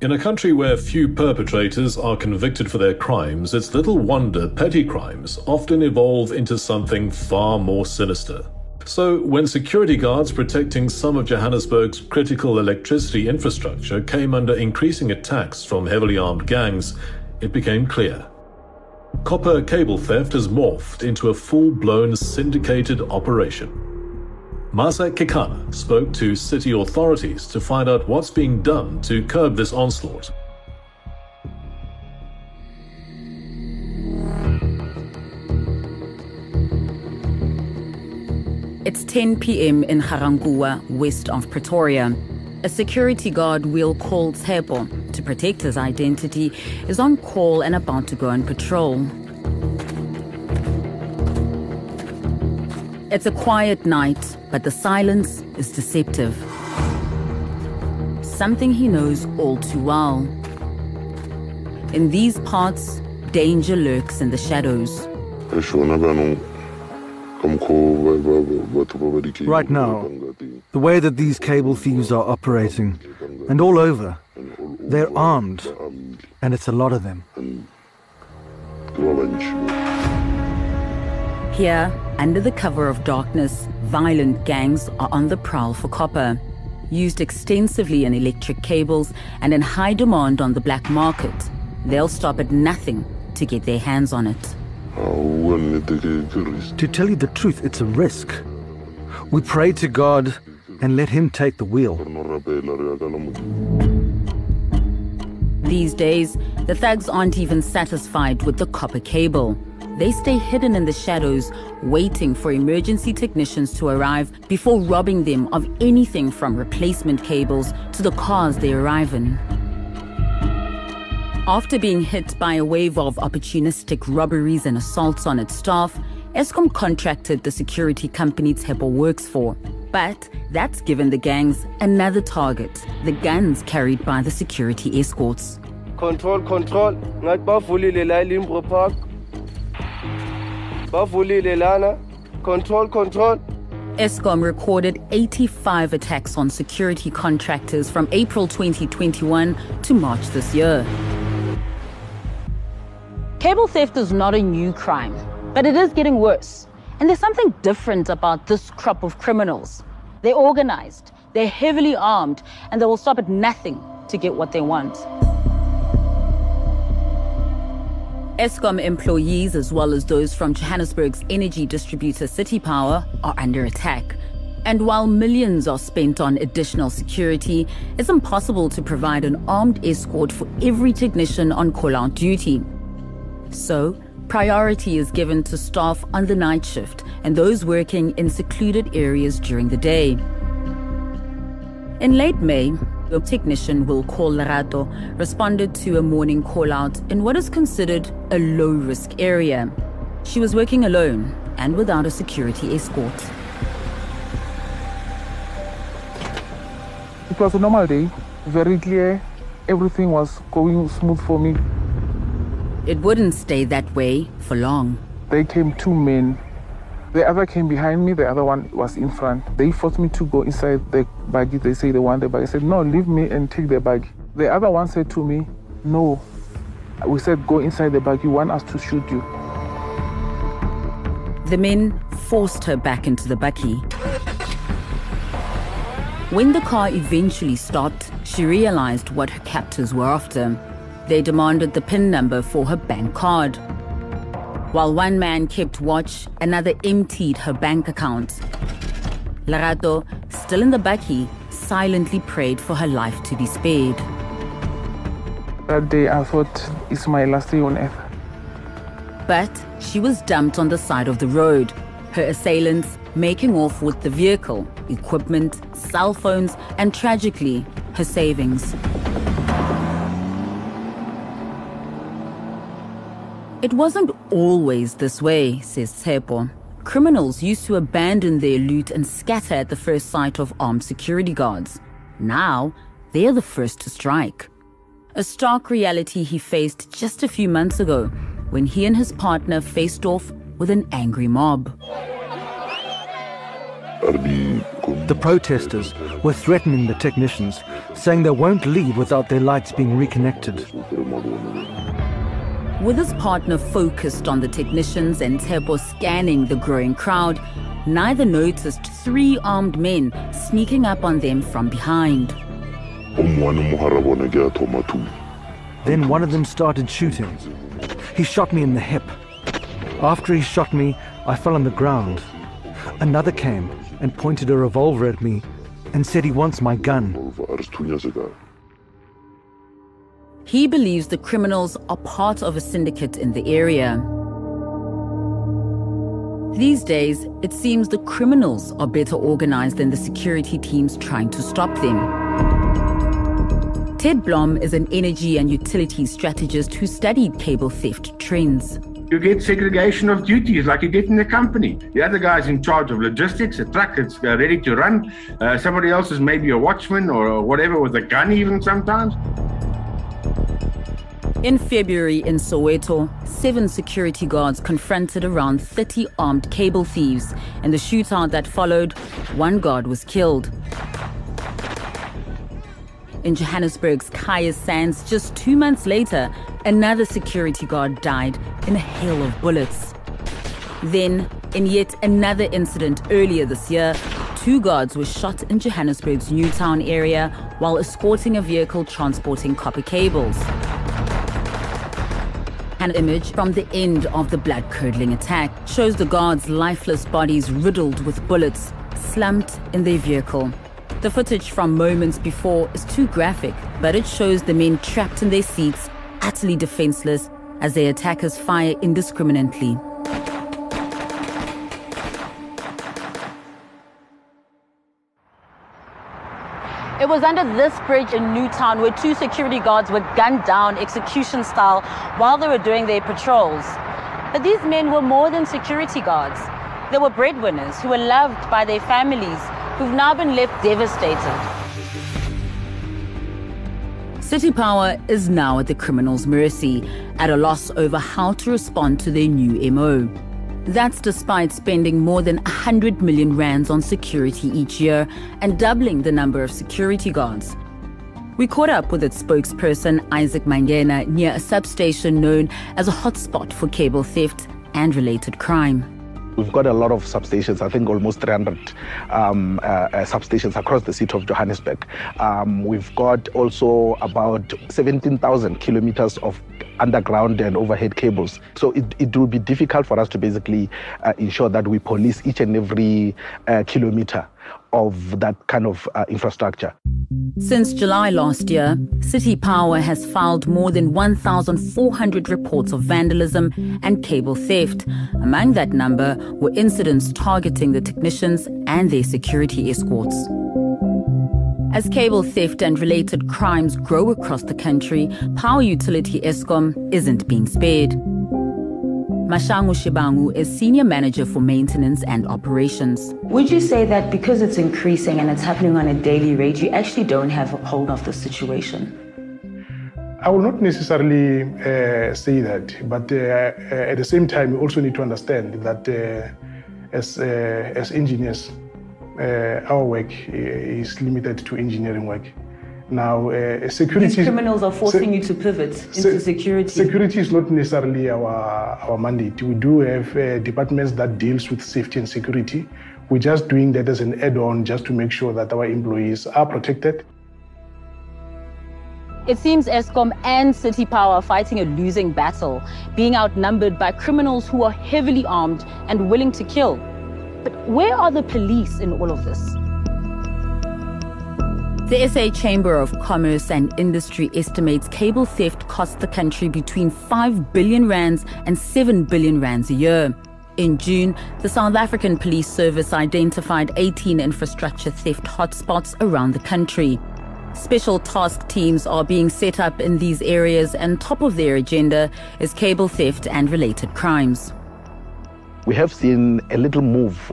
In a country where few perpetrators are convicted for their crimes, it's little wonder petty crimes often evolve into something far more sinister. So, when security guards protecting some of Johannesburg's critical electricity infrastructure came under increasing attacks from heavily armed gangs, it became clear. Copper cable theft has morphed into a full blown syndicated operation. Masa Kekana spoke to city authorities to find out what's being done to curb this onslaught. It's 10 p.m. in Ga-Rankuwa, west of Pretoria. A security guard we'll call Tshepo to protect his identity is on call and about to go on patrol. It's a quiet night, but the silence is deceptive. Something he knows all too well. In these parts, danger lurks in the shadows. Right now, the way that these cable thieves are operating, and all over, they're armed, and it's a lot of them. Here, under the cover of darkness, violent gangs are on the prowl for copper. Used extensively in electric cables and in high demand on the black market, they'll stop at nothing to get their hands on it. To tell you the truth, it's a risk. We pray to God and let Him take the wheel. These days, the thugs aren't even satisfied with the copper cable. They stay hidden in the shadows, waiting for emergency technicians to arrive before robbing them of anything from replacement cables to the cars they arrive in. After being hit by a wave of opportunistic robberies and assaults on its staff, Eskom contracted the security company Tshepo works for. But that's given the gangs another target the guns carried by the security escorts. Control, control. Park. Bavulile lana. Control, control. Eskom recorded 85 attacks on security contractors from April 2021 to March this year. Cable theft is not a new crime, but it is getting worse. And there's something different about this crop of criminals. They're organized, they're heavily armed, and they will stop at nothing to get what they want. Eskom employees, as well as those from Johannesburg's energy distributor City Power, are under attack. And while millions are spent on additional security, it's impossible to provide an armed escort for every technician on call out duty. So, priority is given to staff on the night shift and those working in secluded areas during the day. In late May, a technician Will Call Lerato responded to a morning call out in what is considered a low risk area. She was working alone and without a security escort. It was a normal day, very clear. Everything was going smooth for me. It wouldn't stay that way for long. They came two men. The other came behind me, the other one was in front. They forced me to go inside the buggy. They say they want the buggy. I said, no, leave me and take the buggy. The other one said to me, no. We said, go inside the buggy. You want us to shoot you. The men forced her back into the buggy. When the car eventually stopped, she realized what her captors were after. They demanded the PIN number for her bank card. While one man kept watch, another emptied her bank account. Lerato, still in the buggy, silently prayed for her life to be spared. That day I thought it's my last day on earth. But she was dumped on the side of the road, her assailants making off with the vehicle, equipment, cell phones, and tragically, her savings. It wasn't always this way, says Tshepo. criminals used to abandon their loot and scatter at the first sight of armed security guards. Now, they're the first to strike. A stark reality he faced just a few months ago when he and his partner faced off with an angry mob. The protesters were threatening the technicians, saying they won't leave without their lights being reconnected. With his partner focused on the technicians and Tshepo scanning the growing crowd, neither noticed three armed men sneaking up on them from behind. Then one of them started shooting. He shot me in the hip. After he shot me, I fell on the ground. Another came and pointed a revolver at me and said he wants my gun. He believes the criminals are part of a syndicate in the area. These days, it seems the criminals are better organized than the security teams trying to stop them. Ted Blom is an energy and utility strategist who studied cable theft trends. You get segregation of duties like you get in the company. The other guy's in charge of logistics, a truck that's uh, ready to run. Uh, somebody else is maybe a watchman or whatever with a gun, even sometimes. In February in Soweto, seven security guards confronted around 30 armed cable thieves. In the shootout that followed, one guard was killed. In Johannesburg's Kya Sands, just two months later, another security guard died in a hail of bullets. Then, in yet another incident earlier this year, two guards were shot in Johannesburg's Newtown area while escorting a vehicle transporting copper cables. An image from the end of the blood curdling attack shows the guards' lifeless bodies riddled with bullets, slumped in their vehicle. The footage from moments before is too graphic, but it shows the men trapped in their seats, utterly defenseless, as their attackers fire indiscriminately. It was under this bridge in Newtown where two security guards were gunned down execution style while they were doing their patrols. But these men were more than security guards. They were breadwinners who were loved by their families who've now been left devastated. City Power is now at the criminals' mercy, at a loss over how to respond to their new MO. That's despite spending more than 100 million rands on security each year and doubling the number of security guards. We caught up with its spokesperson, Isaac Mangena, near a substation known as a hotspot for cable theft and related crime. We've got a lot of substations, I think almost 300 um, uh, uh, substations across the city of Johannesburg. Um, we've got also about 17,000 kilometers of underground and overhead cables. So it, it will be difficult for us to basically uh, ensure that we police each and every uh, kilometer of that kind of uh, infrastructure. Since July last year, City Power has filed more than 1,400 reports of vandalism and cable theft. Among that number were incidents targeting the technicians and their security escorts. As cable theft and related crimes grow across the country, power utility Eskom isn't being spared. Mashangu Shibangu is Senior Manager for Maintenance and Operations. Would you say that because it's increasing and it's happening on a daily rate, you actually don't have a hold of the situation? I will not necessarily uh, say that, but uh, uh, at the same time, we also need to understand that uh, as, uh, as engineers, uh, our work is limited to engineering work. Now, uh, security. These criminals are forcing se- you to pivot into security. Security is not necessarily our our mandate. We do have uh, departments that deals with safety and security. We're just doing that as an add-on, just to make sure that our employees are protected. It seems Eskom and City Power are fighting a losing battle, being outnumbered by criminals who are heavily armed and willing to kill. But where are the police in all of this? The SA Chamber of Commerce and Industry estimates cable theft costs the country between 5 billion rands and 7 billion rands a year. In June, the South African Police Service identified 18 infrastructure theft hotspots around the country. Special task teams are being set up in these areas, and top of their agenda is cable theft and related crimes. We have seen a little move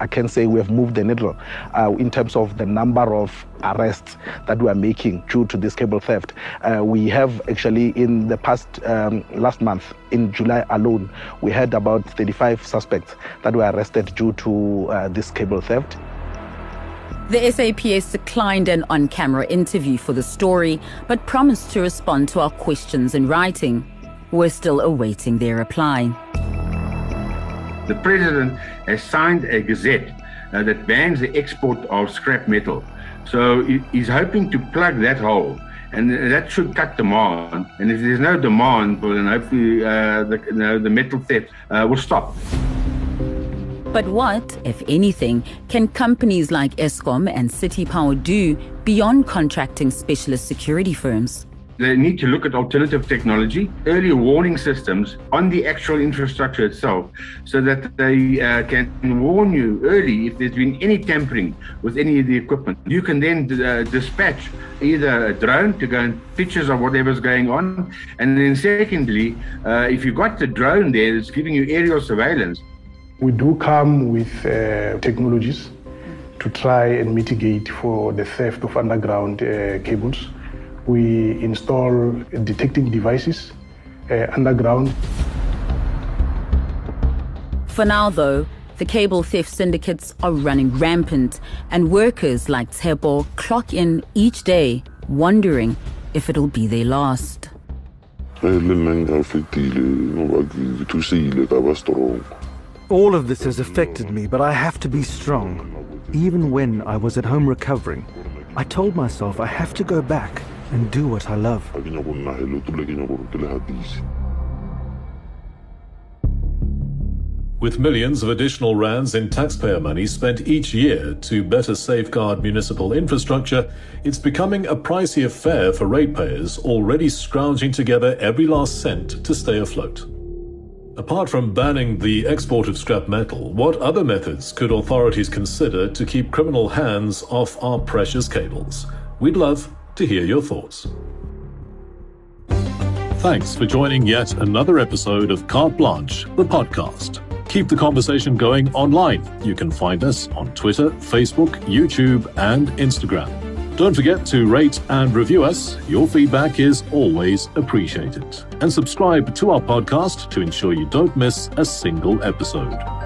I, can say we have moved the needle uh, in terms of the number of arrests that we are making due to this cable theft. Uh, we have actually, in the past um, last month, in July alone, we had about 35 suspects that were arrested due to uh, this cable theft. The SAPS declined an on camera interview for the story, but promised to respond to our questions in writing. We're still awaiting their reply. The president has signed a gazette uh, that bans the export of scrap metal. So he's hoping to plug that hole. And that should cut demand. And if there's no demand, well, then hopefully uh, the, you know, the metal theft uh, will stop. But what, if anything, can companies like Eskom and City Power do beyond contracting specialist security firms? They need to look at alternative technology, early warning systems on the actual infrastructure itself, so that they uh, can warn you early if there's been any tampering with any of the equipment. You can then uh, dispatch either a drone to go and pictures of whatever's going on, and then secondly, uh, if you've got the drone there that's giving you aerial surveillance. We do come with uh, technologies to try and mitigate for the theft of underground uh, cables we install detecting devices uh, underground. For now, though, the cable theft syndicates are running rampant, and workers like Tshepo clock in each day, wondering if it'll be their last. All of this has affected me, but I have to be strong. Even when I was at home recovering, I told myself I have to go back and do what I love. With millions of additional rands in taxpayer money spent each year to better safeguard municipal infrastructure, it's becoming a pricey affair for ratepayers already scrounging together every last cent to stay afloat. Apart from banning the export of scrap metal, what other methods could authorities consider to keep criminal hands off our precious cables? We'd love to hear your thoughts. Thanks for joining yet another episode of Carte Blanche, the podcast. Keep the conversation going online. You can find us on Twitter, Facebook, YouTube, and Instagram. Don't forget to rate and review us. Your feedback is always appreciated. And subscribe to our podcast to ensure you don't miss a single episode.